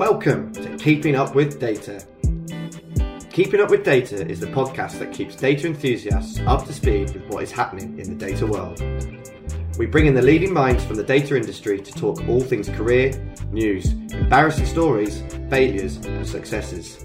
Welcome to Keeping Up with Data. Keeping Up with Data is the podcast that keeps data enthusiasts up to speed with what is happening in the data world. We bring in the leading minds from the data industry to talk all things career, news, embarrassing stories, failures, and successes.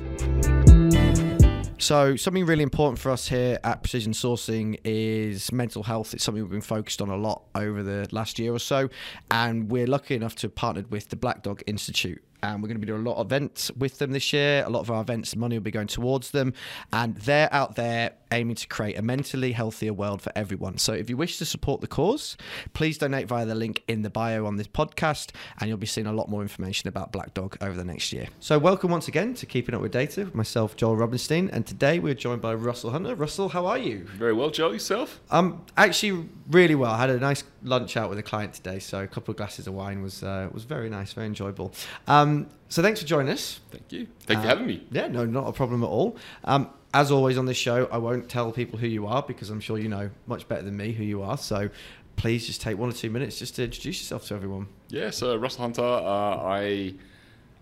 So, something really important for us here at Precision Sourcing is mental health. It's something we've been focused on a lot over the last year or so. And we're lucky enough to have partnered with the Black Dog Institute and we're going to be doing a lot of events with them this year. A lot of our events, money will be going towards them, and they're out there aiming to create a mentally healthier world for everyone. So if you wish to support the cause, please donate via the link in the bio on this podcast, and you'll be seeing a lot more information about Black Dog over the next year. So welcome once again to Keeping Up with Data, myself, Joel Robinstein, and today we're joined by Russell Hunter. Russell, how are you? Very well, Joel. Yourself? Um, actually, really well. I had a nice lunch out with a client today, so a couple of glasses of wine was uh, was very nice, very enjoyable. Um, so thanks for joining us. Thank you. Thank you for having me. Yeah, no, not a problem at all. Um, as always on this show, I won't tell people who you are because I'm sure you know much better than me who you are. So please just take one or two minutes just to introduce yourself to everyone. Yeah, so Russell Hunter, uh, I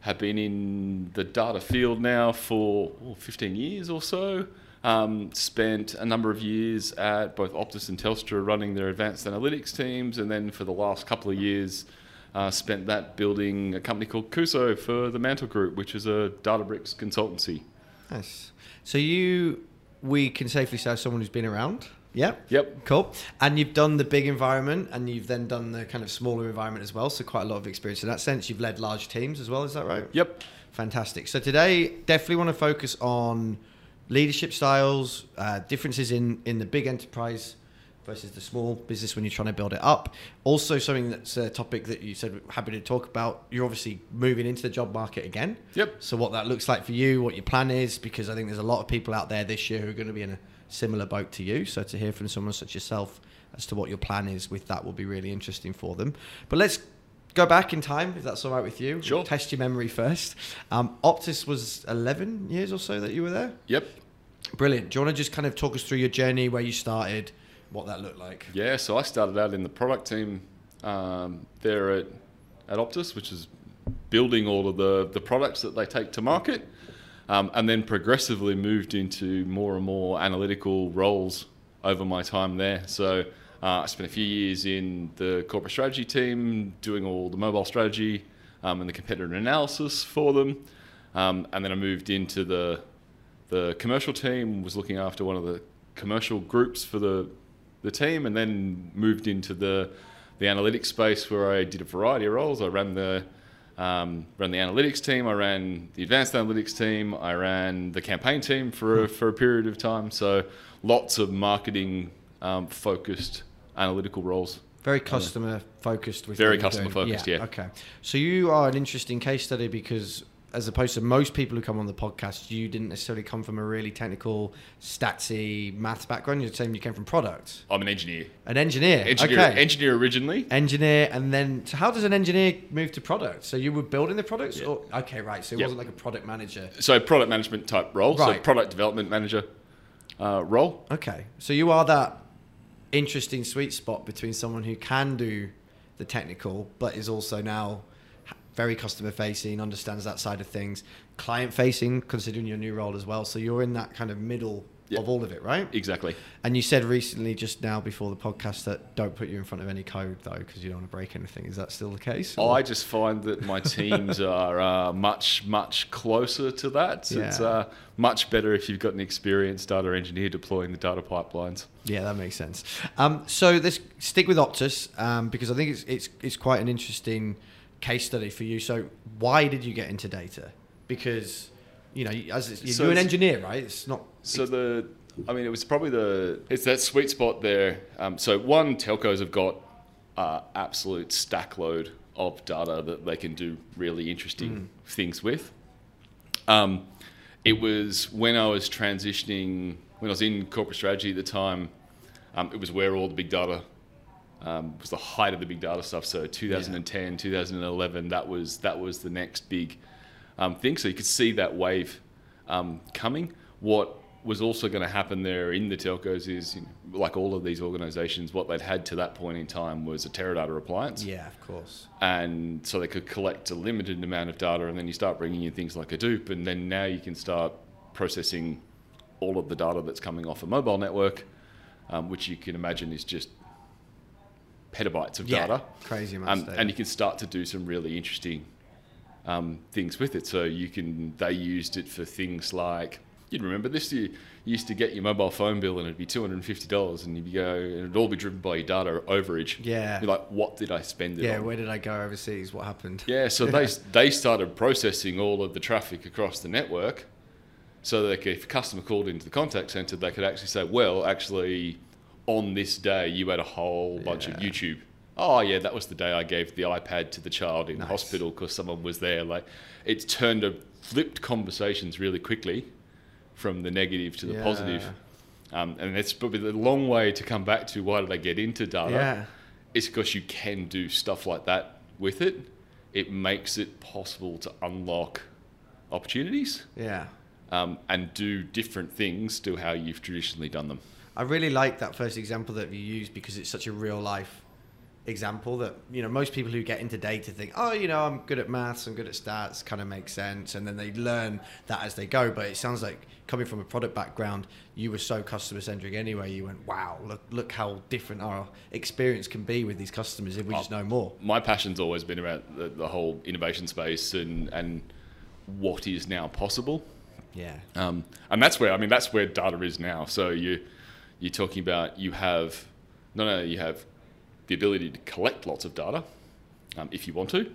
have been in the data field now for oh, 15 years or so. Um, spent a number of years at both Optus and Telstra running their advanced analytics teams, and then for the last couple of years, uh, spent that building a company called Cuusoo for the Mantel Group, which is a Databricks consultancy. Nice. So you, we can safely say someone who's been around. Yep. Yep. Cool. And you've done the big environment and you've then done the kind of smaller environment as well. So quite a lot of experience in that sense. You've led large teams as well. Is that right? Yep. Fantastic. So today, definitely want to focus on leadership styles, uh, differences in, in the big enterprise versus the small business when you're trying to build it up. Also, something that's a topic that you said happy to talk about. You're obviously moving into the job market again. Yep. So what that looks like for you, what your plan is, because I think there's a lot of people out there this year who are going to be in a similar boat to you. So to hear from someone such as yourself as to what your plan is with that will be really interesting for them. But let's go back in time if that's all right with you. Sure. Test your memory first. Um, Optus was 11 years or so that you were there. Yep. Brilliant. Do you want to just kind of talk us through your journey, where you started? What that looked like. Yeah, so I started out in the product team um, there at, at Optus, which is building all of the, the products that they take to market, um, and then progressively moved into more and more analytical roles over my time there. So uh, I spent a few years in the corporate strategy team, doing all the mobile strategy um, and the competitor analysis for them. Um, and then I moved into the the commercial team, was looking after one of the commercial groups for the the team, and then moved into the the analytics space where I did a variety of roles. I ran the um, ran the analytics team. I ran the advanced analytics team. I ran the campaign team for a, for a period of time. So lots of marketing um, focused analytical roles. Very customer focused. With very customer focused. Yeah. yeah. Okay. So you are an interesting case study because as opposed to most people who come on the podcast, you didn't necessarily come from a really technical, statsy, maths background. You're saying you came from product. I'm an engineer. An engineer. Engineer. Okay. Engineer originally. Engineer, and then so how does an engineer move to product? So you were building the products, yeah. or okay, right? So it yep. wasn't like a product manager. So product management type role. Right. So product development manager uh, role. Okay. So you are that interesting sweet spot between someone who can do the technical, but is also now very customer facing, understands that side of things, client facing, considering your new role as well. So you're in that kind of middle of all of it, right? Exactly. And you said recently, just now before the podcast, that don't put you in front of any code though, because you don't want to break anything. Is that still the case? Or? I just find that my teams are uh, much, much closer to that. Yeah. It's uh, much better if you've got an experienced data engineer deploying the data pipelines. Yeah, that makes sense. Um, so let's stick with Optus um, because I think it's, it's, it's quite an interesting case study for you. So why did you get into data? Because you know, as you're so an engineer, right? It's not. So the, I mean, it was probably the it's that sweet spot there. Um, so one, telcos have got uh, absolute stack load of data that they can do really interesting mm. things with. Um, it was when I was transitioning, when I was in corporate strategy at the time, um, it was where all the big data um, was the height of the big data stuff. So 2010, yeah. 2011, that was that was the next big um, thing. So you could see that wave um, coming. What was also going to happen there in the telcos is, you know, like all of these organisations, what they'd had to that point in time was a Teradata appliance. Yeah, of course. and so they could collect a limited amount of data, and then you start bringing in things like Hadoop, and then now you can start processing all of the data that's coming off a mobile network, um, which you can imagine is just petabytes of Yeah, data. crazy amounts Um, and you can start to do some really interesting um, things with it. So you can they used it for things like you'd remember this. You used to get your mobile phone bill and it'd be two hundred and fifty dollars, and you'd go and it'd all be driven by your data overage. Yeah. You're like, what did I spend it Yeah, on? where did I go overseas? What happened? Yeah, so they they started processing all of the traffic across the network, so that if a customer called into the contact center, they could actually say, "Well, actually, on this day, you had a whole bunch of YouTube." Oh yeah, that was the day I gave the iPad to the child in Nice. hospital because someone was there. Like, it's turned a flipped conversations really quickly from the negative to the Yeah. positive. Um, and it's probably the long way to come back to why did I get into data? Yeah. it's because you can do stuff like that with it. It makes it possible to unlock opportunities Yeah. um, and do different things to how you've traditionally done them. I really like that first example that you used because it's such a real life example that you know most people who get into data think oh you know i'm good at maths i'm good at stats kind of makes sense and then they learn that as they go but it sounds like coming from a product background you were so customer centric anyway you went wow look look how different our experience can be with these customers if we just Oh. know more My passion's always been about the, the whole innovation space and, and what is now possible. yeah Um, and that's where I mean that's where data is now. So you you're talking about you have not only you have the ability to collect lots of data um, if you want to.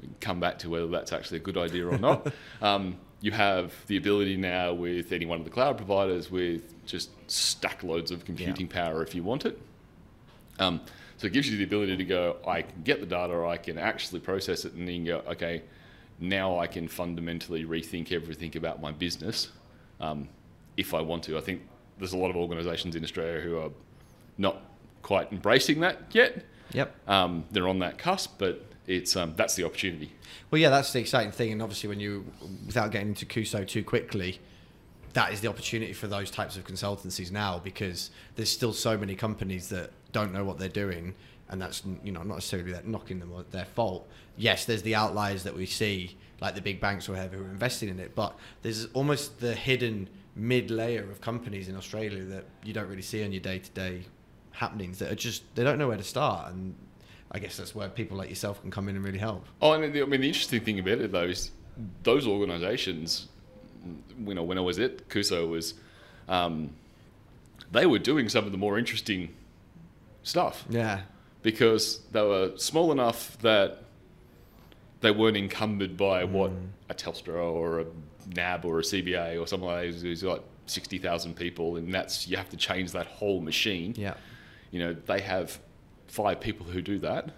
We can come back to whether that's actually a good idea or not. um, you have the ability now with any one of the cloud providers with just stack loads of computing power if you want it. Um, so it gives you the ability to go, I can get the data, or I can actually process it, and then go, okay, now I can fundamentally rethink everything about my business um, if I want to. I think there's a lot of organisations in Australia who are not quite embracing that yet. yep Um, they're on that cusp, but it's um, that's the opportunity. Well, yeah, that's the exciting thing, and obviously, when you, without getting into Cuusoo too quickly, that is the opportunity for those types of consultancies now because there's still so many companies that don't know what they're doing, and that's you know not necessarily that knocking them or their fault. Yes, there's the outliers that we see, like the big banks or whatever, who are investing in it, but there's almost the hidden mid layer of companies in Australia that you don't really see on your day to day happenings that are just they don't know where to start, and I guess that's where people like yourself can come in and really help. Oh, and the, I mean, the interesting thing about it though is those organisations, you know, when I was at Cuusoo, was um, they were doing some of the more interesting stuff Yeah. because they were small enough that they weren't encumbered by what Mm. a Telstra or a NAB or a CBA or something like that is like sixty thousand people, and that's you have to change that whole machine. Yeah. You know, they have five people who do that.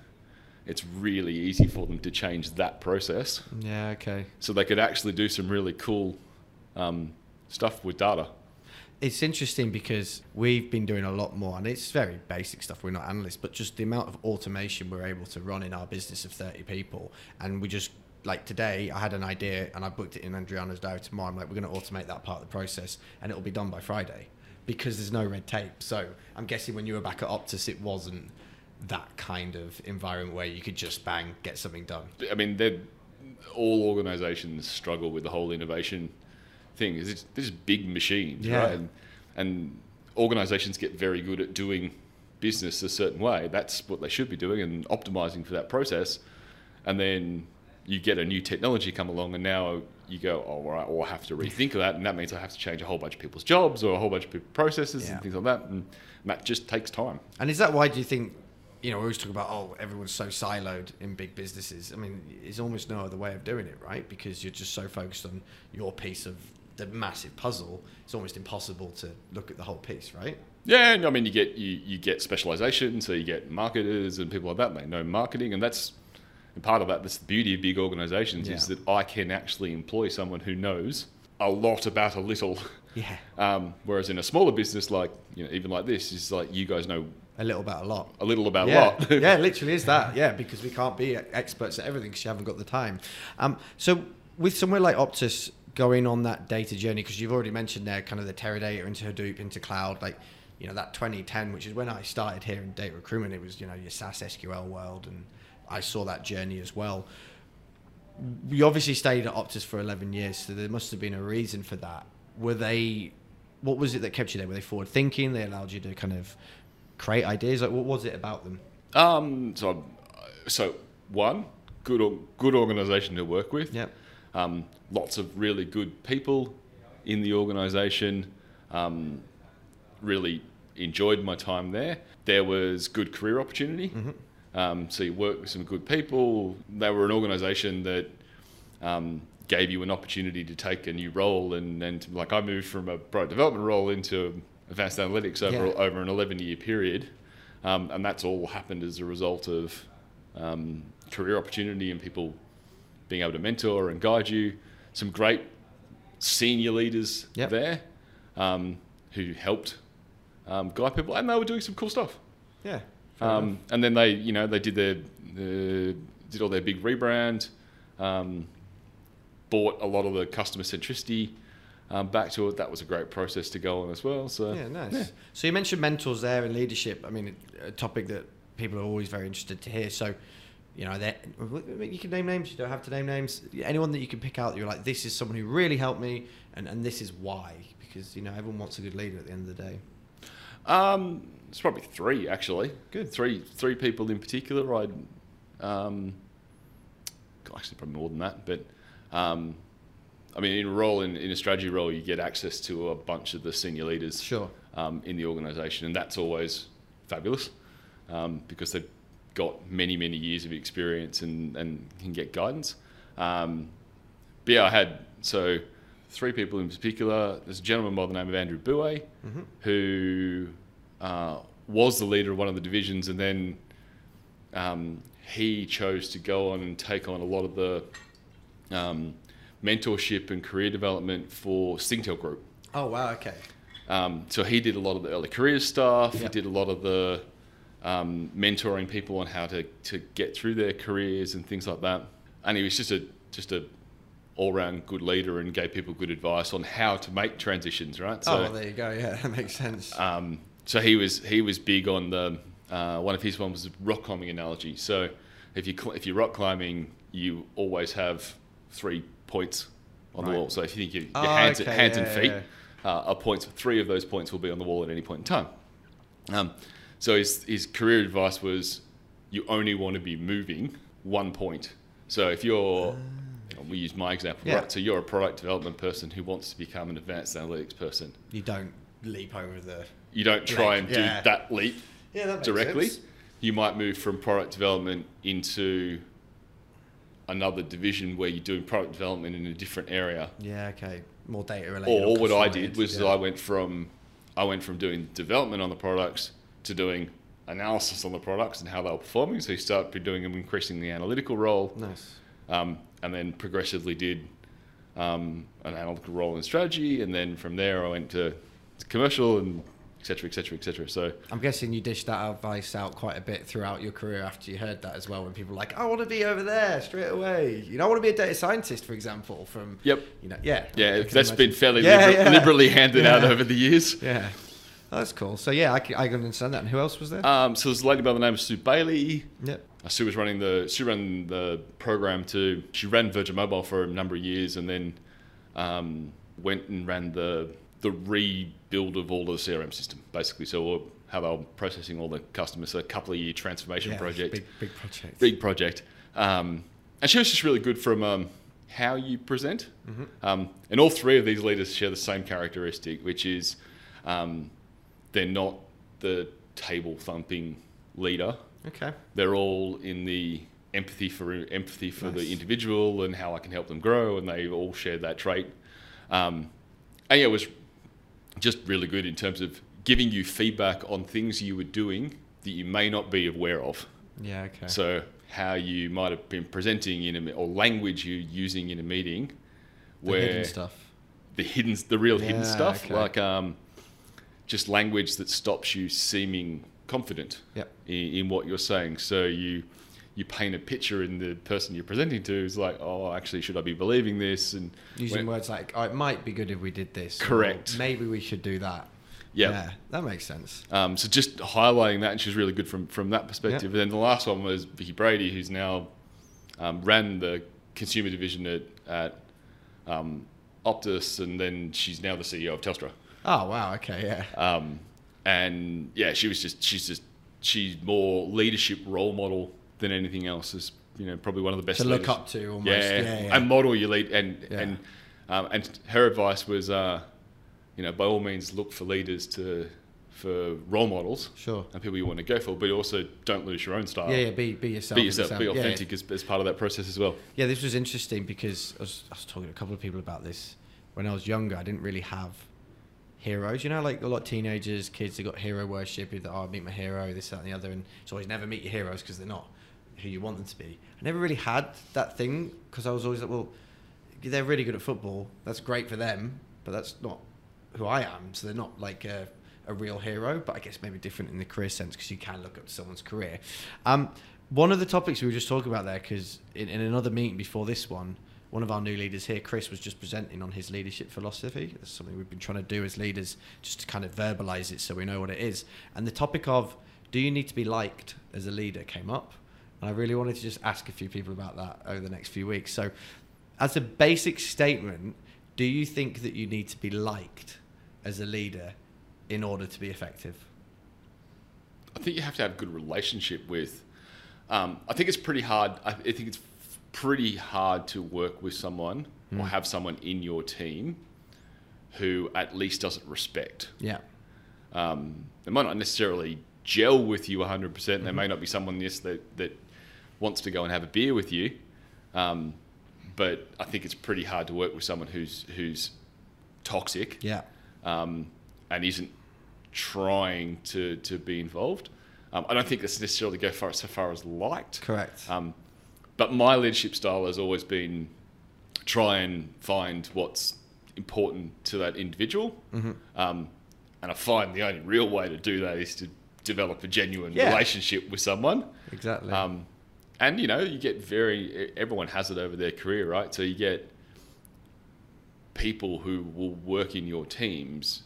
It's really easy for them to change that process, Yeah. Okay. so they could actually do some really cool um, stuff with data. It's interesting because we've been doing a lot more, and it's very basic stuff. We're not analysts, but just the amount of automation we're able to run in our business of 30 people. And we just, like today, I had an idea and I booked it in Andriana's diary tomorrow. I'm like, we're going to automate that part of the process, and it'll be done by Friday because there's no red tape. So I'm guessing when you were back at Optus, it wasn't that kind of environment where you could just bang, get something done. I mean, they're, all organisations struggle with the whole innovation thing. It's this big machines, Yeah. right? And, and organisations get very good at doing business a certain way. That's what they should be doing and optimising for that process. And then you get a new technology come along, and now you go, oh, all right, well, I have to rethink that, and that means I have to change a whole bunch of people's jobs or a whole bunch of people's processes Yeah. and things like that, and, that just takes time. And is that why do you think, you know, we always talk about, oh, everyone's so siloed in big businesses. I mean, there's almost no other way of doing it, right? Because you're just so focused on your piece of the massive puzzle. It's almost impossible to look at the whole piece, right? Yeah, and I mean, you get you, you get specialization, so you get marketers and people like that. They know marketing, and that's and part of that. That's the beauty of big organizations is that I can actually employ someone who knows a lot about a little. Yeah. Um, whereas in a smaller business, like you know, even like this, is like you guys know A little about a lot. a little about a yeah, lot. yeah, literally is that. Yeah, because we can't be experts at everything because you haven't got the time. Um, so with somewhere like Optus, going on that data journey because you've already mentioned there kind of the Teradata into Hadoop into cloud, like you know that 2010, which is when I started here in data recruitment. It was you know your SAS SQL world, and I saw that journey as well. You obviously stayed at Optus for 11 years, so there must have been a reason for that. Were they? What was it that kept you there? Were they forward thinking? They allowed you to kind of create ideas. Like what was it about them? Um, so, so one good good organisation to work with. Yep. Um, lots of really good people in the organisation. Um, really enjoyed my time there. There was good career opportunity. Um, so you work with some good people. They were an organisation that um, gave you an opportunity to take a new role, and, and like I moved from a product development role into advanced analytics over Yeah. over an 11 year period, um, and that's all happened as a result of um, career opportunity and people being able to mentor and guide you. Some great senior leaders Yep. there um, who helped um, guide people, and they were doing some cool stuff. Yeah. Um, and then they, you know, they did their, the did all their big rebrand, um, bought a lot of the customer centricity um, back to it. That was a great process to go on as well. So Yeah, nice. So you mentioned mentors there and leadership. I mean, a topic that people are always very interested to hear. So, you know, that you can name names. You don't have to name names. Anyone that you can pick out, you're like, this is someone who really helped me, and, and this is why. Because you know, everyone wants a good leader at the end of the day. Um, it's probably three actually. Good. Three three people in particular. I, um, actually probably more than that, but um, I mean, in a role in, in a strategy role, you get access to a bunch of the senior leaders Sure. um, in the organisation, and that's always fabulous um, because they've got many many years of experience and, and can get guidance. Um, but yeah, I had so three people in particular. There's a gentleman by the name of Andrew Bouet, who uh, was the leader of one of the divisions, and then um, he chose to go on and take on a lot of the um, mentorship and career development for Singtel Group. Oh wow. Okay. Um, so he did a lot of the early career stuff. He did a lot of the um, mentoring people on how to, to get through their careers and things like that. And he was just a just a all round good leader and gave people good advice on how to make transitions. Right. oh, well, there you go. Yeah, that makes sense. Um, so he was he was big on the uh, one of his ones was rock climbing analogy. So if you if you're rock climbing, you always have three points on Right. the wall. So if you think your, your Oh, hands, okay, hands yeah, and feet yeah. uh, are points, three of those points will be on the wall at any point in time. Um, so his his career advice was you only want to be moving one point. So if you're we use my example, Yeah. right? So you're a product development person who wants to become an advanced analytics person You don't leap over the. you don't try and do Yeah. that leap Yeah, that directly. sense. You might move from product development into another division where you're doing product development in a different area. Yeah. Okay. More data related. Or what I did was yeah. I went from I went from doing development on the products to doing analysis on the products and how they were performing. So you start doing an increasingly analytical role, Nice. Um, and then progressively did um, an analytical role in strategy, and then from there I went to, commercial and et cetera, et cetera, et cetera. So I'm guessing you dished that advice out quite a bit throughout your career after you heard that as well. When people were like, "I want to be over there straight away," you know, I want to be a data scientist, for example. From Yep. you know, yeah, Yeah, that's been fairly Yeah, liber- yeah. liberally handed out over the years. Yeah, Oh, that's cool. So yeah, I can, I can understand that. And who else was there? Um, so there's a lady by the name of Sue Bailey. yep. Uh, Sue was running the Sue ran the program to. She ran Virgin Mobile for a number of years, and then um, went and ran the the rebuild of all the CRM system, basically. So how they were processing all the customers. So a couple of year transformation Yeah, project. Big big project. big project. Um, and she was just really good from um, how you present. Mm-hmm. Um, and all three of these leaders share the same characteristic, which is um, they're not the table thumping leader. Okay. They're all in the empathy for empathy for Nice. the individual and how I can help them grow, and they all share that trait. Um, and yeah, it was just really good in terms of giving you feedback on things you were doing that you may not be aware of. Yeah. Okay. So how you might have been presenting in a or language you're using in a meeting, the where hidden stuff. the hidden, the real hidden stuff, okay. like um, just language that stops you seeming confident Yep. in, in what you're saying. So you you paint a picture in the person you're presenting to is like, oh, actually, should I be believing this? And Using when- words like, oh, it might be good if we did this. or Correct. maybe we should do that. Yeah. that makes sense. Um, so just highlighting that, and she's really good from from that perspective. And then the last one was Vicki Brady, who's now um, ran the consumer division at, at um, Optus, and then she's now the CEO of Telstra. Oh, wow. Okay, yeah. Um, and yeah, she was just she's just she's more leadership role model than anything else. Is you know probably one of the best To look up to almost. Yeah, Yeah, yeah. and model your lead and and um, and her advice was uh, you know by all means look for leaders to for role models Sure. and people you want to go for, but also don't lose your own style. Yeah, yeah, be, be yourself. Be yourself, be authentic As, as part of that process as well. Yeah, this was interesting because I was, I was talking to a couple of people about this. When I was younger, I didn't really have heroes. You know, like a lot of teenagers, kids, they got hero worship. That oh, meet my hero, this, that, and the other. And it's always never meet your heroes because they're not who you want them to be. I never really had that thing because I was always like, well, they're really good at football. That's great for them, but that's not who I am. So they're not like a, a real hero. But I guess maybe different in the career sense because you can look up to someone's career. Um, one of the topics we were just talking about there, because in, in another meeting before this one, one of our new leaders here, Chris, was just presenting on his leadership philosophy. That's something we've been trying to do as leaders, just to kind of verbalize it so we know what it is. And the topic of do you need to be liked as a leader came up. And I really wanted to just ask a few people about that over the next few weeks. So, as a basic statement, do you think that you need to be liked as a leader in order to be effective? I think you have to have a good relationship with. Um, I think it's pretty hard. I, I think it's pretty hard to work with someone or have someone in your team who at least doesn't respect. Yeah. Um, they might not necessarily gel with you 100%. There may not be someone yes, that, that wants to go and have a beer with you. Um, but I think it's pretty hard to work with someone who's who's toxic Yeah. um, and isn't trying to, to be involved. Um, I don't think that's necessarily go far so far as liked. Correct. Um, but my leadership style has always been try and find what's important to that individual. Mm-hmm. Um, and I find the only real way to do that is to develop a genuine Yeah. relationship with someone. exactly. Um, and you know, you get very everyone has it over their career, right? So you get people who will work in your teams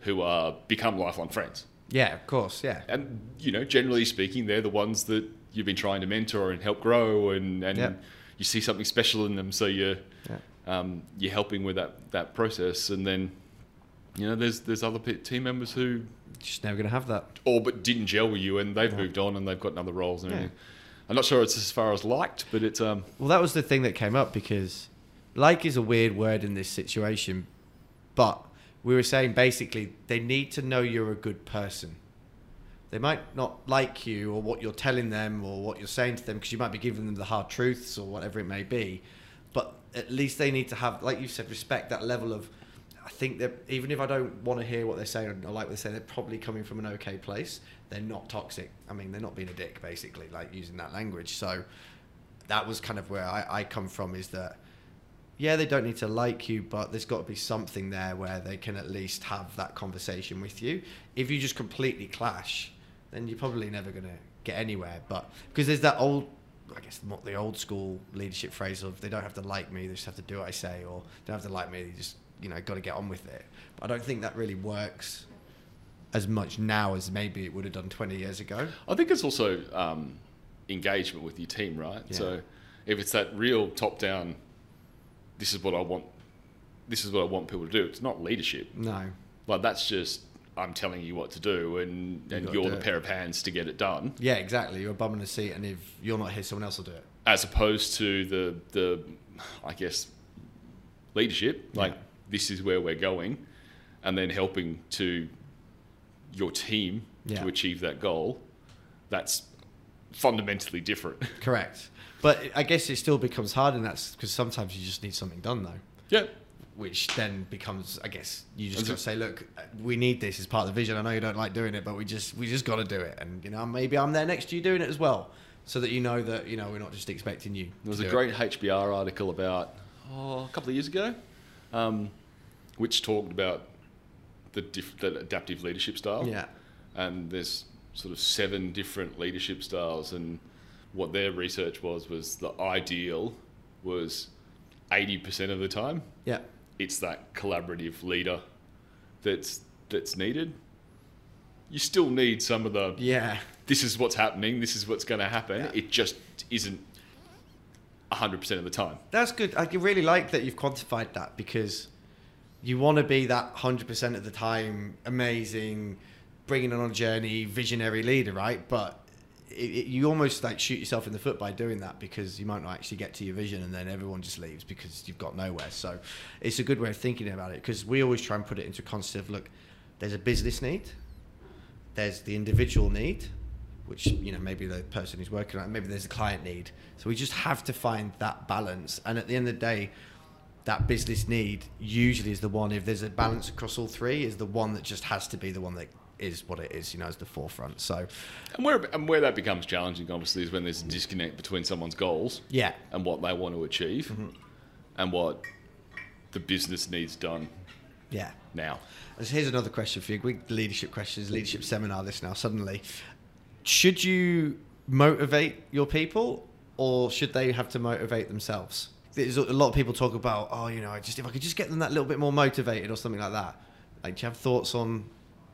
who are become lifelong friends. yeah, of course. Yeah. And you know, generally speaking, they're the ones that you've been trying to mentor and help grow, and and Yep. you see something special in them, so you're Yeah. um, you're helping with that that process. And then you know, there's there's other team members who Just never going to have that. or but didn't gel with you, and they've Yeah. moved on and they've got other roles and Yeah. everything. I'm not sure it's as far as liked, but it's um Well, that was the thing that came up because like is a weird word in this situation, but we were saying basically they need to know you're a good person. They might not like you or what you're telling them or what you're saying to them because you might be giving them the hard truths or whatever it may be, but at least they need to have, like you said, respect that level of. I think that even if I don't want to hear what they're saying or like what they're saying, they're probably coming from an okay place. They're not toxic. I mean, they're not being a dick, basically, like using that language. So that was kind of where I, I come from is that yeah they don't need to like you but there's got to be something there where they can at least have that conversation with you if you just completely clash then you're probably never going to get anywhere but because there's that old i guess not the old school leadership phrase of they don't have to like me they just have to do what i say or they don't have to like me they just you know got to get on with it but i don't think that really works as much now as maybe it would have done 20 years ago I think it's also um, engagement with your team, right? Yeah. So if it's that real top down, this is what I want. This is what I want people to do. It's not leadership. no Like that's just I'm telling you what to do, and you and you're the pair of hands to get it done. yeah exactly you're a bum in a seat and if you're not here someone else will do it As opposed to the the, I guess, leadership. Like Yeah. this is where we're going, and then helping to your team Yeah. to achieve that goal. That's fundamentally different. Correct. But I guess it still becomes hard, and that's because sometimes you just need something done, though. yeah. Which then becomes, I guess, you just got to say, look, we need this as part of the vision. I know you don't like doing it, but we just we just got to do it. And you know, maybe I'm there next to you doing it as well, so that you know that you know we're not just expecting you. There was a great HBR article about oh, a couple of years ago, um, which talked about the, diff- the adaptive leadership style. Yeah. And there's sort of seven different leadership styles, and what their research was was the ideal was 80% of the time Yeah. It's that collaborative leader that's that's needed. You still need some of the Yeah. this is what's happening, this is what's going to happen. Yeah. It just isn't 100% of the time. That's good. I really like that you've quantified that because you want to be that 100% of the time amazing, bringing on a journey, visionary leader, right? But it, it, you almost like shoot yourself in the foot by doing that because you might not actually get to your vision and then everyone just leaves because you've got nowhere. So it's a good way of thinking about it because we always try and put it into a concept of look, there's a business need, there's the individual need, which you know maybe the person who's working on maybe there's a client need. So we just have to find that balance. And at the end of the day, that business need usually is the one. If there's a balance across all three, is the one that just has to be the one that is what it is. You know, as the forefront. So And where and where that becomes challenging obviously is when there's a disconnect between someone's goals yeah, and what they want to achieve Mm-hmm. and what the business needs done yeah. now. So here's another question for you. Big leadership questions, leadership seminar. This now suddenly, should you motivate your people, or should they have to motivate themselves? There's a lot of people talk about, oh, you know, I just if I could just get them that little bit more motivated or something like that. Like, do you have thoughts on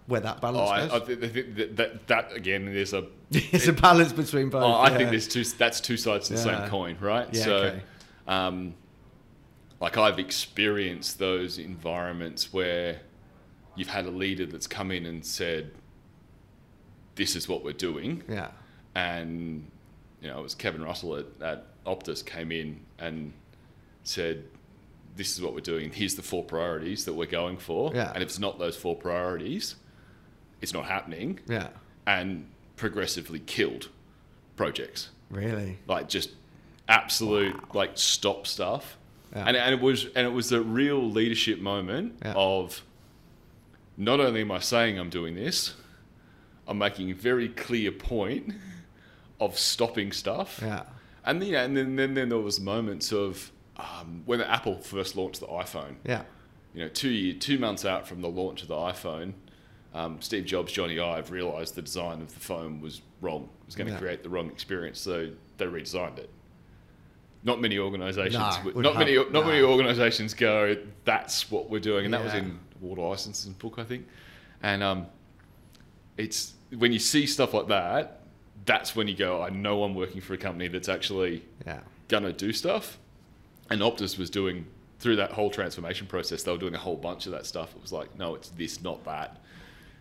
where that Oh, balance I, I goes? think that, that, that, again there's a it's a balance between both. Oh, I yeah. think there's two. That's two sides to the Yeah. same coin, right? Yeah, so, okay. um, like I've experienced those environments where you've had a leader that's come in and said, "This is what we're doing," Yeah, and you know, it was Kevin Russell at, at Optus came in and said, "This is what we're doing. Here's the four priorities that we're going for, Yeah. and if it's not those four priorities, it's not happening." yeah, And progressively killed projects really. like just absolute like stop stuff Yeah. and, and it was and it was a real leadership moment Yeah. of not only am i saying i'm doing this i'm making a very clear point of stopping stuff Yeah, and then, and then, then, then there was moments of um, when apple first launched the iphone yeah, you know, two year, two months out from the launch of the iPhone, um, Steve Jobs, Jony Ive realised the design of the phone was wrong. It was going to Yeah. create the wrong experience, so they redesigned it. Not many organisations, would not many, not many organisations go. That's what we're doing, and that was Yeah. in Walter Isaacson's book, I think. And um, it's when you see stuff like that, that's when you go, I know I'm working for a company that's actually yeah, gonna do stuff. And Optus was doing through that whole transformation process, they were doing a whole bunch of that stuff. It was like, no, it's this, not that,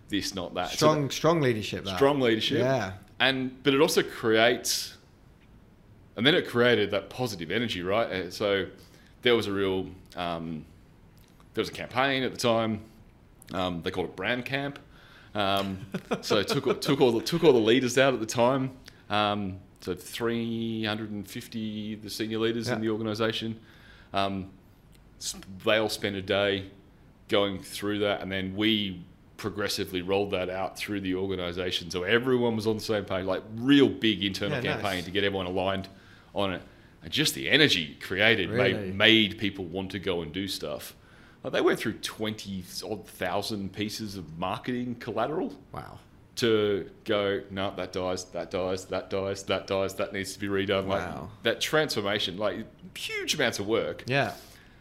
this, not that. So strong, strong leadership. that- That. strong leadership. Yeah, And but it also creates, and then it created that positive energy, right? And so there was a real, um, there was a campaign at the time. Um, they called it Brand Camp. Um, so it took took all the took all the leaders out at the time. Um, so 350 the senior leaders in the organisation. Um, they all spent a day going through that, and then we progressively rolled that out through the organisation, so everyone was on the same page. Like real big internal Yeah, campaign nice. to get everyone aligned on it, and just the energy created Really? made made people want to go and do stuff. Like they went through twenty odd thousand pieces of marketing collateral wow. to go, no, that dies, that dies, that dies, that dies, that needs to be redone. Wow. That transformation, like huge amounts of work, Yeah,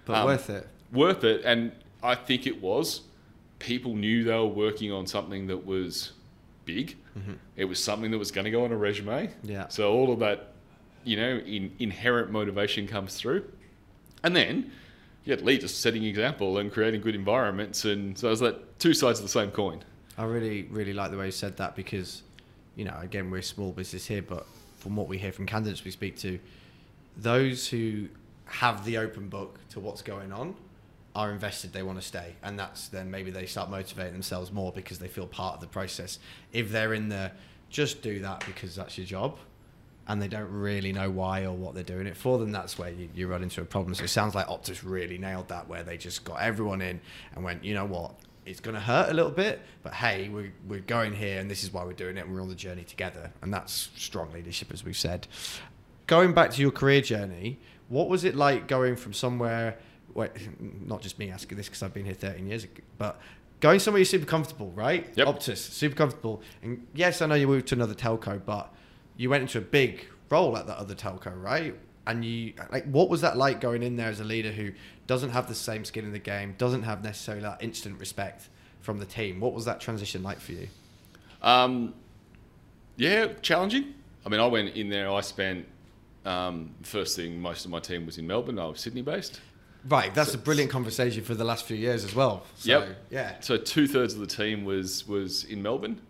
but Um, worth it. worth it. And I think it was. People knew they were working on something that was big. It was something that was going to go on a resume. Mm-hmm. Yeah. So all of that, you know, in, inherent motivation comes through, and then you had leaders setting example and creating good environments, and so it was like two sides of the same coin. I really, really like the way you said that because, you know, again, we're a small business here, but from what we hear from candidates we speak to, those who have the open book to what's going on are invested, they want to stay. And that's then maybe they start motivating themselves more because they feel part of the process. If they're in the just do that because that's your job and they don't really know why or what they're doing it for, then that's where you, you run into a problem. So it sounds like Optus really nailed that, where they just got everyone in and went, you know what, it's going to hurt a little bit, but hey, we're, we're going here and this is why we're doing it we're on the journey together. And that's strong leadership, as we've said. Going back to your career journey, what was it like going from somewhere, where, not just me asking this because I've been here 13 years, but going somewhere you're super comfortable, right? Yep. Optus, super comfortable. And yes, I know you moved to another telco, but you went into a big role at that other telco, right? And you like, what was that like going in there as a leader who doesn't have the same skin in the game, doesn't have necessarily that instant respect from the team? What was that transition like for you? Um, yeah, challenging. I mean, I went in there. I spent um, first thing. Most of my team was in Melbourne. I was Sydney based. Right, that's a brilliant conversation for the last few years as well. So, Yep. Yeah. So two thirds of the team was was in Melbourne.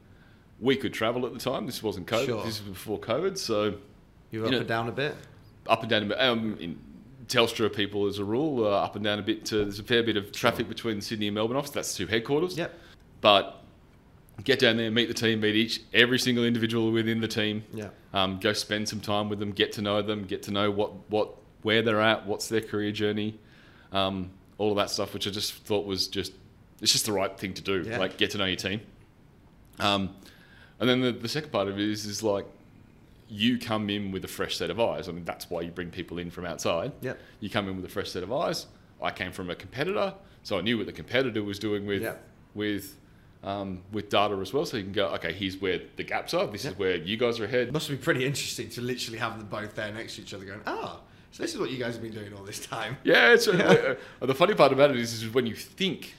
We could travel at the time. This wasn't COVID. Sure. This was before COVID. So You were up You know- and down a bit. up and down. a bit. Um, in Telstra, people as a rule uh, up and down a bit. To, there's a fair bit of traffic between Sydney and Melbourne office. That's two headquarters. Yep. But get down there, meet the team, meet each every single individual within the team. Yeah. Um, go spend some time with them, get to know them, get to know what what where they're at, what's their career journey, um, all of that stuff, which I just thought was just it's just the right thing to do. Yeah. Like get to know your team. Um, and then the, the second part of it is is like you come in with a fresh set of eyes. I mean that's why you bring people in from outside. Yep. You come in with a fresh set of eyes. I came from a competitor, so I knew what the competitor was doing with Yep. with um, with data as well. So you can go, okay, here's where the gaps are. This Yep. is where you guys are ahead. Must be pretty interesting to literally have them both there next to each other going, ah, so this is what you guys have been doing all this time. Yeah, it's uh, uh, the funny part about it is, is when you think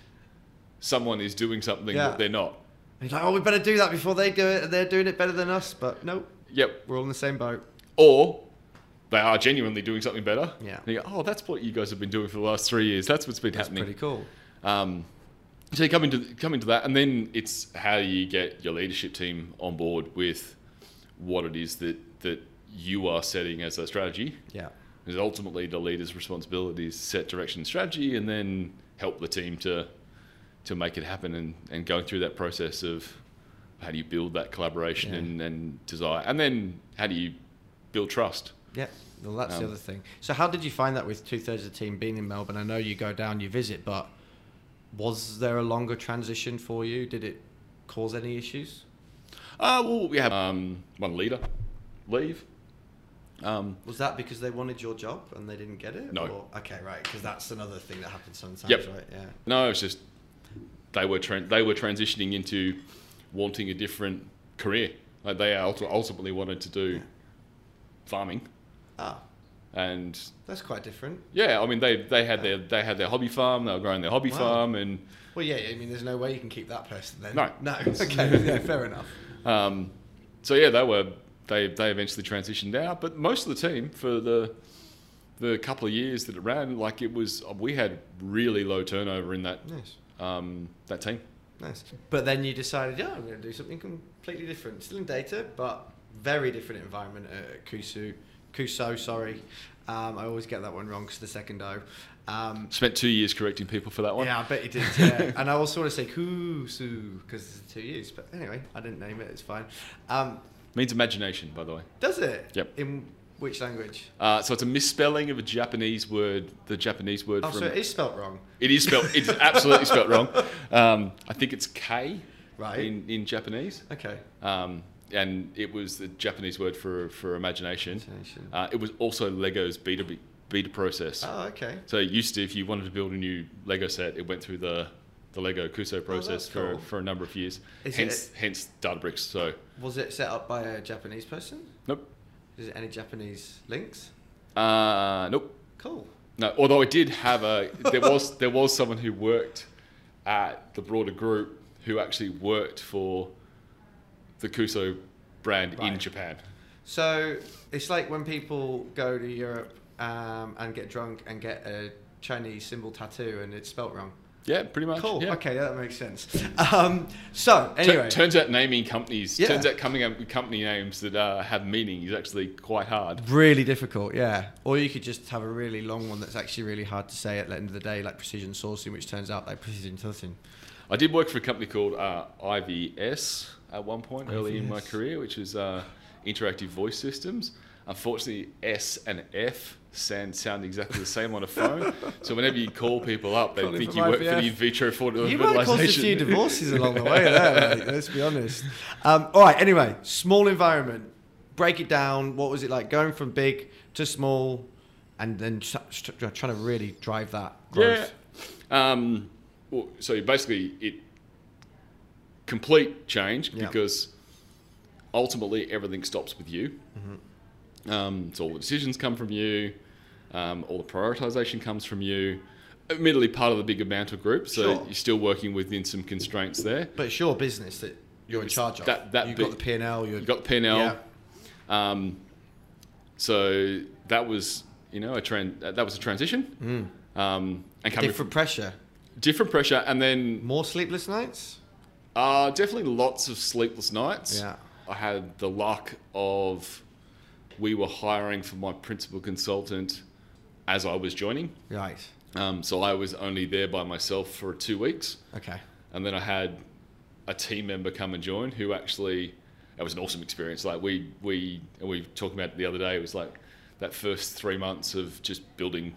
someone is doing something Yeah. that they're not. And you're like, oh, we better do that before they do it. and They're doing it better than us. But nope, Yep. we're all in the same boat. Or they are genuinely doing something better. Yeah. And you go, oh, that's what you guys have been doing for the last three years. That's what's been That's happening. pretty cool. Um, so you come into come into that, and then it's how you get your leadership team on board with what it is that that you are setting as a strategy. Yeah. Because ultimately, the leader's responsibility is set direction and strategy, and then help the team to to make it happen, and, and going through that process of how do you build that collaboration Yeah. and, and desire, and then how do you build trust. Yeah. Well, that's the Um, other thing. So, how did you find that with two thirds of the team being in Melbourne? I know you go down, you visit, but was there a longer transition for you? Did it cause any issues? Uh, well, we have um, one leader leave. Um, Was that because they wanted your job and they didn't get it? No. Or, okay, right. Because that's another thing that happens sometimes, Yep. right? Yeah. No, it's just they were tran they were transitioning into wanting a different career. Like they ulti- ultimately wanted to do farming, Ah, and that's quite different. yeah, I mean they they had their they had their hobby farm. They were growing their hobby Wow. farm, and Well, yeah. I mean, there's no way you can keep that person then. No. No. Okay. yeah. Fair enough. um, so yeah, they were they they eventually transitioned out. But most of the team for the the couple of years that it ran, like it was, we had really low turnover in that Nice. um, that team. Nice. But then you decided, yeah, I'm going to do something completely different. Still in data, but very different environment at Kusu. Cuusoo, sorry. Um, I always get that one wrong because the second O. Um, Spent two years correcting people for that one. yeah, I bet you did. Yeah, and I also want to say Kusu because it's two years. But anyway, I didn't name it. It's fine. Um, Means imagination, by the way. does it? Yep. In which language? Uh, so it's a misspelling of a Japanese word. The Japanese word Oh, from so it is spelt wrong. it is spelled. It's absolutely spelled wrong. Um, I think it's K Right. in, in Japanese, Okay. um, and it was the Japanese word for for imagination. Imagination. Uh, it was also Lego's beta beta process. Oh, okay. So it used to, if you wanted to build a new Lego set, it went through the the Lego Cuusoo process Oh, for, cool. for a number of years. Is hence hence Databricks. So Was it set up by a Japanese person? nope. Is it any Japanese links? Uh, nope. Cool. No, although I did have a there was there was someone who worked at the broader group who actually worked for the Cuusoo brand in Japan. So it's like when people go to Europe um, and get drunk and get a Chinese symbol tattoo and it's spelt wrong. Yeah, pretty much. Cool. yeah. Okay, yeah, that makes sense. Um, so anyway, turns out naming companies, Yeah. turns out coming up with company names that uh, have meaning is actually quite hard. really difficult. Yeah. Or you could just have a really long one that's actually really hard to say at the end of the day, like precision sourcing, which turns out like precision sourcing. I did work for a company called uh, IVS at one point early in my career, which is uh, Interactive Voice Systems. Unfortunately, S and F sound, sound exactly the same on a phone. so whenever you call people up, they Calling think you work for the in vitro fertilization. You might have caused a few divorces along the way there, mate, let's be honest. Um, all right, anyway, small environment. Break it down. What was it like going from big to small and then tr- tr- trying to really drive that growth? Yeah. Um, well, so basically, it complete change Yeah. because ultimately everything stops with you. Mm-hmm. Um, so all the decisions come from you, um, all the prioritization comes from you. Admittedly, part of the bigger Mantel group, so Sure. you're still working within some constraints there. But it's your business that you're in charge of. that- that You've bit- got the P and L. You got the P&L. Yeah. Um, so that was, you know, a tran- that was a transition. Um, and coming different pressure. different pressure, and then More sleepless nights. uh, definitely lots of sleepless nights. Yeah. I had the luck of we were hiring for my principal consultant as I was joining. Right. Um, so I was only there by myself for two weeks. Okay. and then I had a team member come and join who actually it was an awesome experience. Like we we we talked about it the other day. It was like that first three months of just building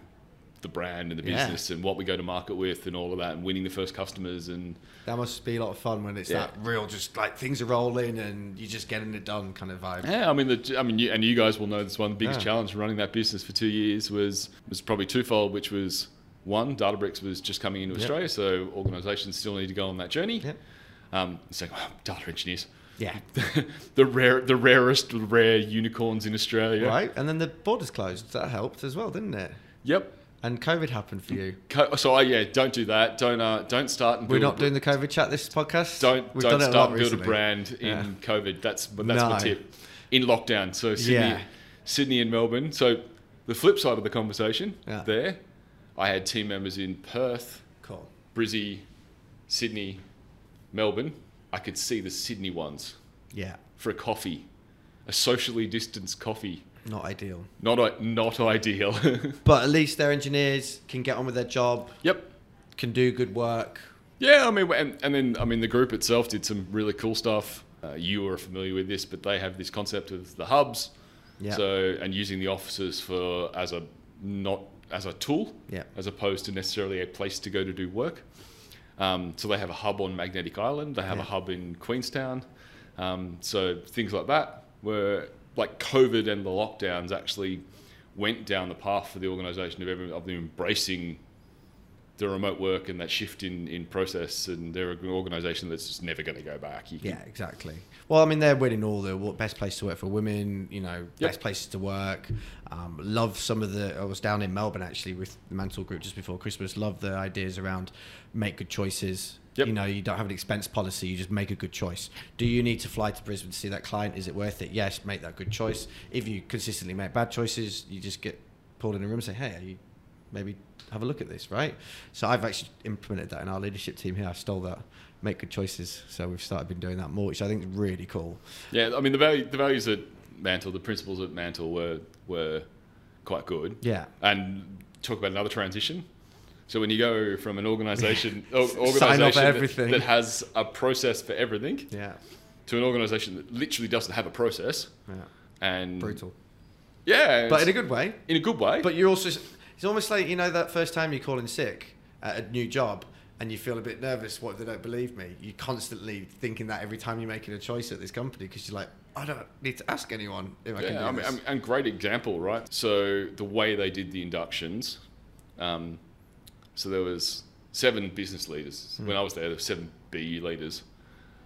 the brand and the Yeah. business and what we go to market with and all of that and winning the first customers and That must be a lot of fun when it's Yeah. that real, just like things are rolling and you're just getting it done kind of vibe. yeah. I mean, the, I mean, you, and you guys will know this one. of The biggest Yeah. challenge running that business for two years was was probably twofold, which was one, Databricks was just coming into Yep. Australia, so organisations still need to go on that journey. Yep. Um, like, wow, data engineers. Yeah. the rare, the rarest rare unicorns in Australia. Right. And then the borders closed. That helped as well, didn't it? Yep. And COVID happened for you. Co- So I yeah, don't do that. Don't uh, don't start and We're not doing the COVID chat this podcast. don't We've don't done it a start and build recently. a brand in Yeah. COVID. That's that's my No. tip. In lockdown, so Sydney, Yeah. Sydney and Melbourne. So the flip side of the conversation Yeah. there, I had team members in Perth, Cool. Brizzy, Sydney, Melbourne. I could see the Sydney ones Yeah. for a coffee, a socially distanced coffee. Not ideal. Not not ideal. But at least their engineers can get on with their job, yep. can do good work. Yeah, I mean, and, and then I mean, the group itself did some really cool stuff. Uh, you are familiar with this, but they have this concept of the hubs. Yeah. So and using the offices for as a not as a tool, Yeah. as opposed to necessarily a place to go to do work. Um, so they have a hub on Magnetic Island. They have Yeah. a hub in Queenstown. Um, so things like that, where like COVID and the lockdowns actually went down the path for the organisation of of them embracing the remote work and that shift in, in process, and they're an organisation that's just never going to go back. You can- Yeah, exactly. Well, I mean, they're winning all the best place to work for women. You know, Yep. best places to work. Um, love some of the. I was down in Melbourne actually with the Mantel Group just before Christmas. Love the ideas around make good choices. Yep. You know, you don't have an expense policy. You just make a good choice. Do you need to fly to Brisbane to see that client? Is it worth it? Yes, make that good choice. If you consistently make bad choices, you just get pulled in a room and say, "Hey, are you maybe have a look at this?" Right. So I've actually implemented that in our leadership team here. I stole that. Make good choices. So we've started been doing that more, which I think is really cool. Yeah, I mean the value, the values at Mantel, the principles at Mantel were were quite good. Yeah. And talk about another transition. So when you go from an organisation or- Sign off organisation that- that has a process for everything Yeah. to an organisation that literally doesn't have a process Yeah. and Brutal. Yeah, But in a good way. in a good way. But you're also, it's almost like, you know, that first time you call in sick at a new job and you feel a bit nervous, what if they don't believe me? You're constantly thinking that every time you're making a choice at this company because you're like, I don't need to ask anyone if I can do Yeah, I mean, this. And great example, right? So the way they did the inductions, um, so there was seven business leaders Hmm. when I was there. There were seven BU leaders,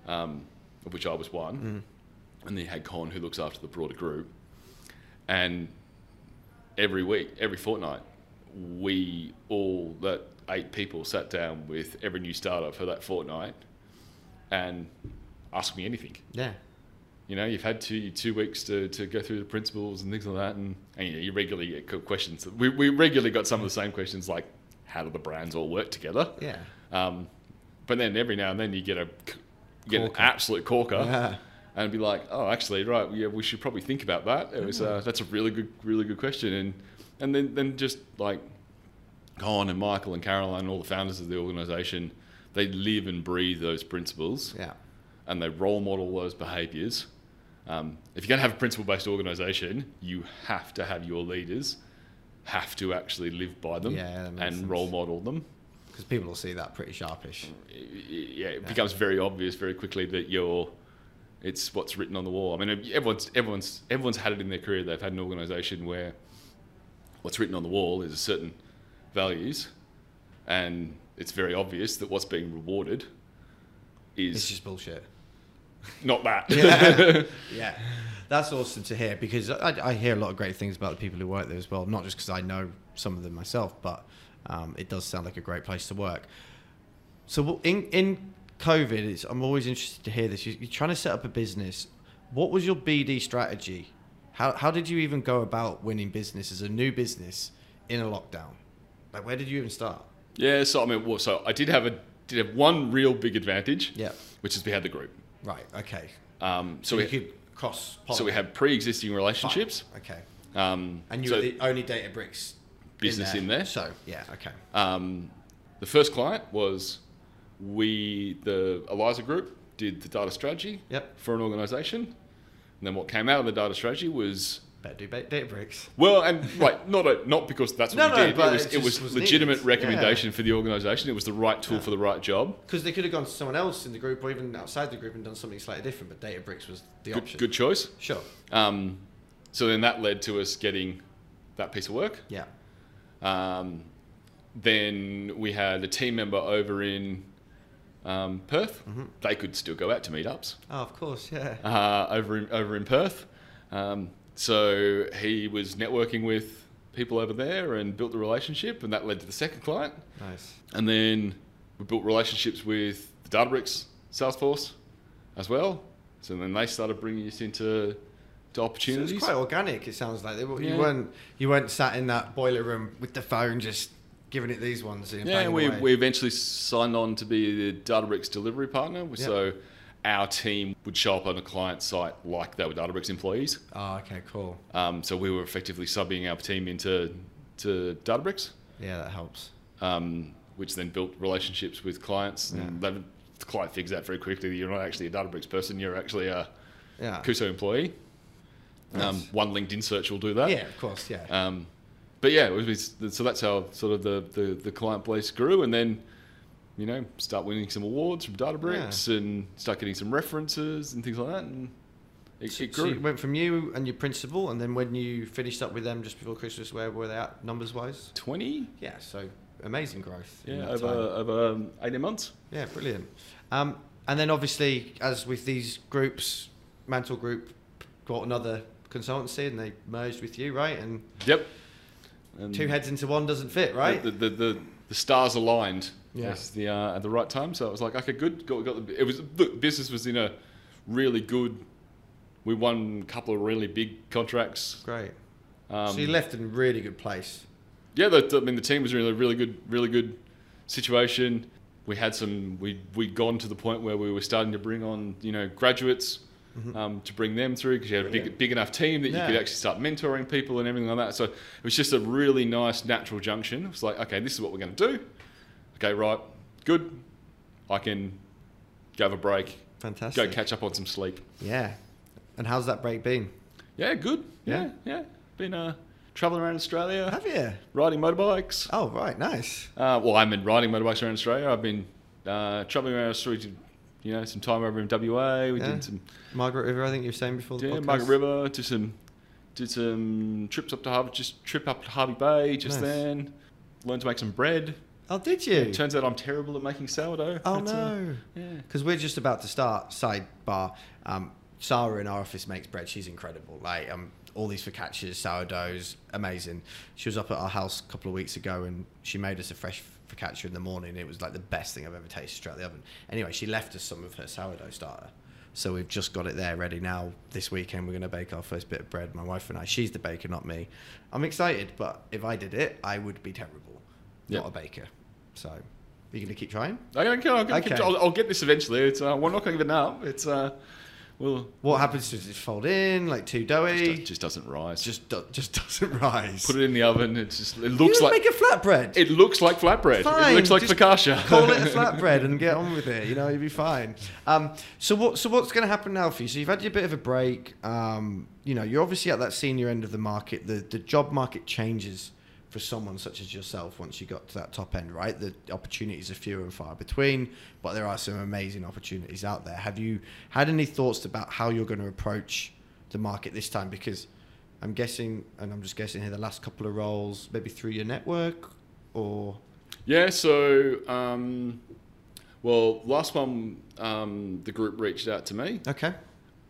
um, of which I was one, Hmm. and then you had Con, who looks after the broader group, and every week, every fortnight, we all that eight people sat down with every new starter for that fortnight, and asked me anything yeah. you know, you've had two two weeks to, to go through the principles and things like that, and, and you, know, you regularly get questions. We, we regularly got some of the same questions like, how do the brands all work together? Yeah. Um, but then every now and then you get a you get Corker. an absolute corker, Yeah. and be like, oh, actually, right, yeah, we should probably think about that. It was uh, that's a really good really good question, and and then then just like Colin and Michael and Caroline and all the founders of the organisation, they live and breathe those principles Yeah. and they role model those behaviors. Um, if you're going to have a principle based organization, you have to have your leaders have to actually live by them Yeah, and sense. role model them. Because people will see that pretty sharpish. Yeah, it becomes very obvious very quickly that you're. It's what's written on the wall. I mean, everyone's everyone's everyone's had it in their career. They've had an organisation where what's written on the wall is a certain values, and it's very obvious that what's being rewarded is It's is just bullshit. Not that. Yeah. yeah. That's awesome to hear because I, I hear a lot of great things about the people who work there as well. Not just because I know some of them myself, but um, it does sound like a great place to work. So in in COVID, it's, I'm always interested to hear this. You- You're trying to set up a business. What was your BD strategy? How how did you even go about winning business as a new business in a lockdown? Like where did you even start? yeah. So I mean, well, so I did have a did have one real big advantage. Yeah. Which is we had the group. Right. Okay. Um, So so we could cross. so we have pre-existing relationships. Okay. Um, And you so were the only Databricks business in there. So yeah. Okay. Um, the first client was we, the Eliza Group, did the data strategy Yep. for an organisation. And then what came out of the data strategy was Better do Databricks. well, and right, not a, not because that's what No, we no, did. but it was it it was, was legitimate needed. recommendation for the organisation. It was the right tool Yeah. for the right job. Because they could have gone to someone else in the group or even outside the group and done something slightly different, but Databricks was the Good, option. good choice. Sure. Um, so then that led to us getting that piece of work. Yeah. Um, then we had a team member over in um, Perth. Mm-hmm. They could still go out to meetups Oh, of course. Yeah. uh, over in, over in Perth. Um, so he was networking with people over there and built the relationship, and that led to the second client. Nice. And then we built relationships with the Databricks Salesforce as well. So then they started bringing us into to opportunities. So it's quite organic. It sounds like They you Yeah. weren't you weren't sat in that boiler room with the phone just giving it these ones. Yeah, we, away. we eventually signed on to be the Databricks delivery partner. So our team would show up on a client site like they were Databricks employees. Oh, okay, cool. Um, so we were effectively subbing our team into to Databricks, Yeah, that helps. um, which then built relationships with clients. And they, the client figures out very quickly that you're not actually a Databricks person, you're actually a Yeah. Employee. Um, one LinkedIn search will do that. Yeah, of course. Yeah. Um, but yeah, it was, so that's how sort of the, the, the client base grew, and then you know start winning some awards from Databricks and start getting some references and things like that, and it, So, it so it went from you and your principal, and then when you finished up with them just before Christmas, where were they at numbers wise? Twenty, Yeah, so amazing growth. yeah, over time. over um, eighteen months. Yeah, brilliant. Um, and then obviously, as with these groups, Mantel Group got another consultancy, and they merged with you, right? And Yep. And two heads into one doesn't fit, right? The the, the, the stars aligned. Yeah. Yes, the uh, at the right time. So it was like, okay, good. Got, got the, it was look, business was in a really good. We won a couple of really big contracts. Great. Um, so you left in a really good place. yeah, the, I mean the team was in a really good, really good situation. We had some. We we'd gone to the point where we were starting to bring on you know graduates um, to bring them through because you had a big big enough team that you could actually start mentoring people and everything like that. So it was just a really nice natural junction. It was like, okay, this is what we're going to do. Okay, right, good. I can go have a break, Fantastic. go catch up on some sleep. Yeah. And how's that break been? Yeah, good. Yeah. Yeah, yeah. Been uh, traveling around Australia, Have you? riding motorbikes. Oh, right. Nice. Uh, well, I've been riding motorbikes around Australia. I've been uh, traveling around Australia, you know, some time over in WA. We Yeah. did some Margaret River, I think you were saying before the yeah, podcast. Margaret River. Did some did some trips up to Hervey, just trip up to Hervey Bay just Nice. then. Learned to make some bread. Oh, did you? Turns out I'm terrible at making sourdough. Oh, That's, uh, no. yeah. Because we're just about to start sidebar. Um, Sarah in our office makes bread. She's incredible. Like um, all these focaccias, sourdoughs, amazing. She was up at our house a couple of weeks ago and she made us a fresh focaccia in the morning. It was like the best thing I've ever tasted straight out of the oven. Anyway, she left us some of her sourdough starter. So we've just got it there ready now. This weekend we're going to bake our first bit of bread. My wife and I. She's the baker, not me. I'm excited, but if I did it, I would be terrible. Not a baker. So, are you going to keep trying? Okay, I'll, get- Okay. I'll, I'll get this eventually. It's uh, we're not going to give it up. It's uh, well, What happens? Does it fold in like too doughy? just, just doesn't rise. just do- just doesn't rise. put it in the oven. It just it looks like make a flatbread. it looks like flatbread. Fine, It looks like just focaccia. Call it a flatbread and get on with it. You know, you'll be fine. Um, so what? So what's going to happen now for you? So you've had your bit of a break. Um, you know, you're obviously at that senior end of the market. The the job market changes for someone such as yourself once you got to that top end, right? The opportunities are fewer and far between, but there are some amazing opportunities out there. Have you had any thoughts about how you're going to approach the market this time? Because I'm guessing, and I'm just guessing here, the last couple of roles, maybe through your network or Yeah, so um, Well, last one, um, the group reached out to me. Okay.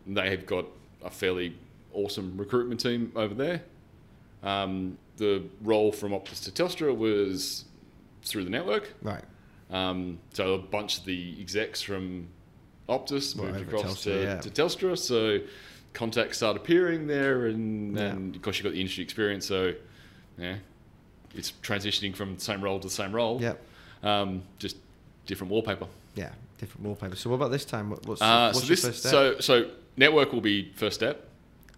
They have got a fairly awesome recruitment team over there. Um, the role from Optus to Telstra was through the network. Right. Um, so a bunch of the execs from Optus moved across Telstra, to, yeah. to Telstra. So contacts start appearing there, and, Yeah. and of course you've got the industry experience. So yeah, it's transitioning from the same role to the same role. Yep. Um, just different wallpaper. Yeah. Different wallpaper. So what about this time? What's, Uh, what's so this, first step? so so network will be first step.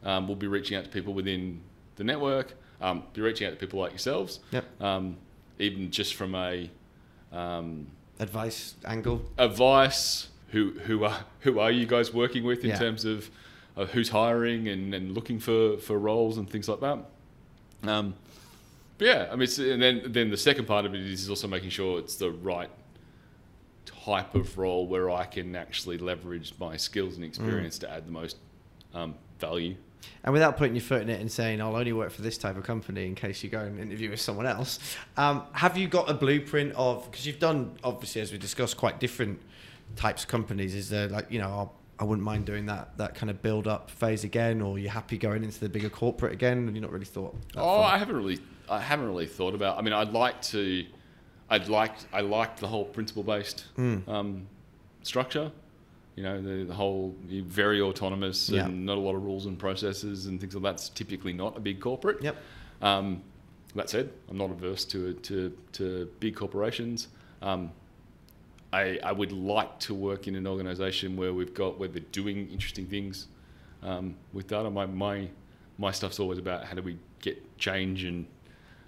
Um, we'll be reaching out to people within the network. Um, be reaching out to people like yourselves. Yep. Um, even just from a um, Advice angle. advice. Who who are who are you guys working with in Yeah. terms of, of who's hiring and, and looking for, for roles and things like that. Um, but yeah, I mean, and then then the second part of it is also making sure it's the right type of role where I can actually leverage my skills and experience to add the most um, value. And without putting your foot in it and saying, I'll only work for this type of company in case you go and interview with someone else, um, have you got a blueprint of, because you've done, obviously, as we discussed, quite different types of companies. Is there like, you know, I'll, I wouldn't mind doing that that kind of build up phase again, or you're happy going into the bigger corporate again? And you're not really thought. Oh, far? I haven't really, I haven't really thought about. I mean, I'd like to, I'd like, I like the whole principle-based Mm. um, structure. You know, the, the whole very autonomous Yeah. and not a lot of rules and processes and things like that's typically not a big corporate. Yep. Um, that said, I'm not averse to to, to big corporations. Um, I, I would like to work in an organisation where we've got where they're doing interesting things um, with data. My, my my stuff's always about how do we get change and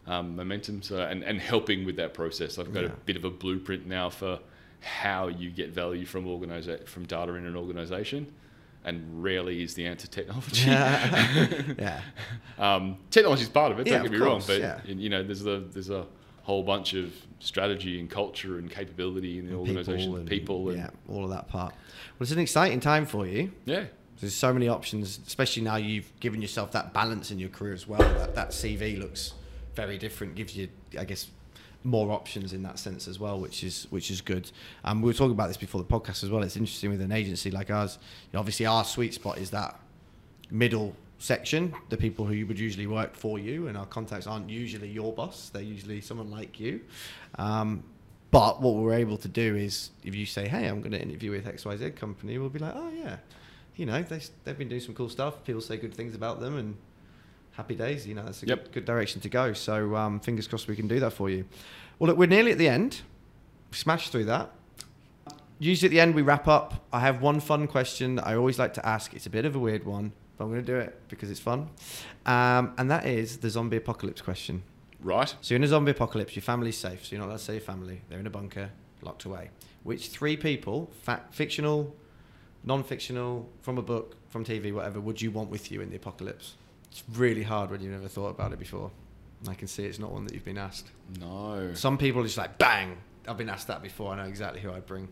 um, momentum. So and, and helping with that process. I've got Yeah. a bit of a blueprint now for how you get value from organisa- from data in an organisation. And rarely is the answer technology. yeah. Um, technology is part of it. Don't get of me wrong, but yeah. you know, there's a there's a whole bunch of strategy and culture and capability in the organisation, and- people, and yeah, all of that part. Well, it's an exciting time for you. yeah, There's so many options, especially now you've given yourself that balance in your career as well. That, that CV looks very different, gives you, I guess, more options in that sense as well, which is which is good. Um, we were talking about this before the podcast as well. It's interesting with an agency like ours. You know, obviously, our sweet spot is that middle section, the people who would usually work for you, and our contacts aren't usually your boss. They're usually someone like you. Um, but what we're able to do is, if you say, "Hey, I'm going to interview with X Y Z company," we'll be like, "Oh yeah, you know, they they've been doing some cool stuff. People say good things about them, and happy days. You know, that's a Yep. good, good direction to go. So um, fingers crossed we can do that for you. Well, look, we're nearly at the end. Smash through that. Usually at the end we wrap up. I have one fun question that I always like to ask. It's a bit of a weird one, but I'm going to do it because it's fun. Um, and that is the zombie apocalypse question. right. So you're in a zombie apocalypse, your family's safe, so you're not allowed to say your family. They're in a bunker, locked away. Which three people, fictional, non-fictional, from a book, from TV, whatever, would you want with you in the apocalypse? It's really hard when you've never thought about it before. I can see it's not one that you've been asked. No. Some people are just like, bang! I've been asked that before. I know exactly who I'd bring.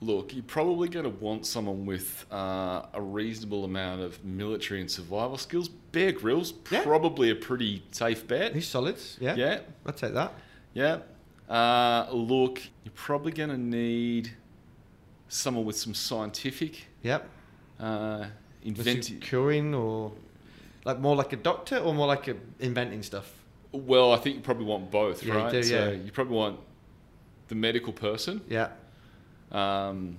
Look, you're probably going to want someone with uh, a reasonable amount of military and survival skills. Bear Grylls, Yeah. probably a pretty safe bet. He's solid. Yeah. Yeah, I'd take that. yeah. Uh, look, you're probably going to need someone with some scientific Yep. uh, Inventive. curing or like more like a doctor or more like a inventing stuff? Well, I think you probably want both, Yeah, you right? do, so yeah. you probably want the medical person. Yeah. Um,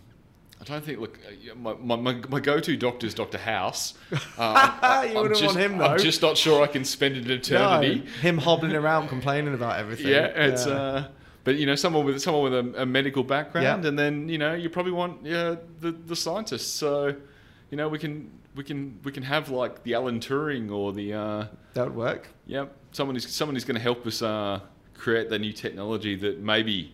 I don't think. Look, uh, my, my, my, go-to doctor is Doctor House. Uh, You wouldn't just, want him, I'm just not sure I can spend an eternity. No, him hobbling around complaining about everything. Yeah, it's. Yeah. Uh, but you know, someone with someone with a, a medical background, Yeah. and then you know, you probably want yeah the the scientists. So, you know, we can we can we can have like the Alan Turing or the uh, that would work. Yep. Someone who's someone who's going to help us uh, create the new technology that maybe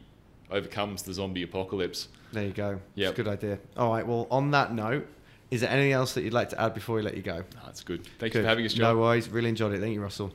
overcomes the zombie apocalypse. There you go. A good idea. All right. Well, on that note, is there anything else that you'd like to add before we let you go? That's good. Thank you for having us, John. No worries. Really enjoyed it. Thank you, Russell.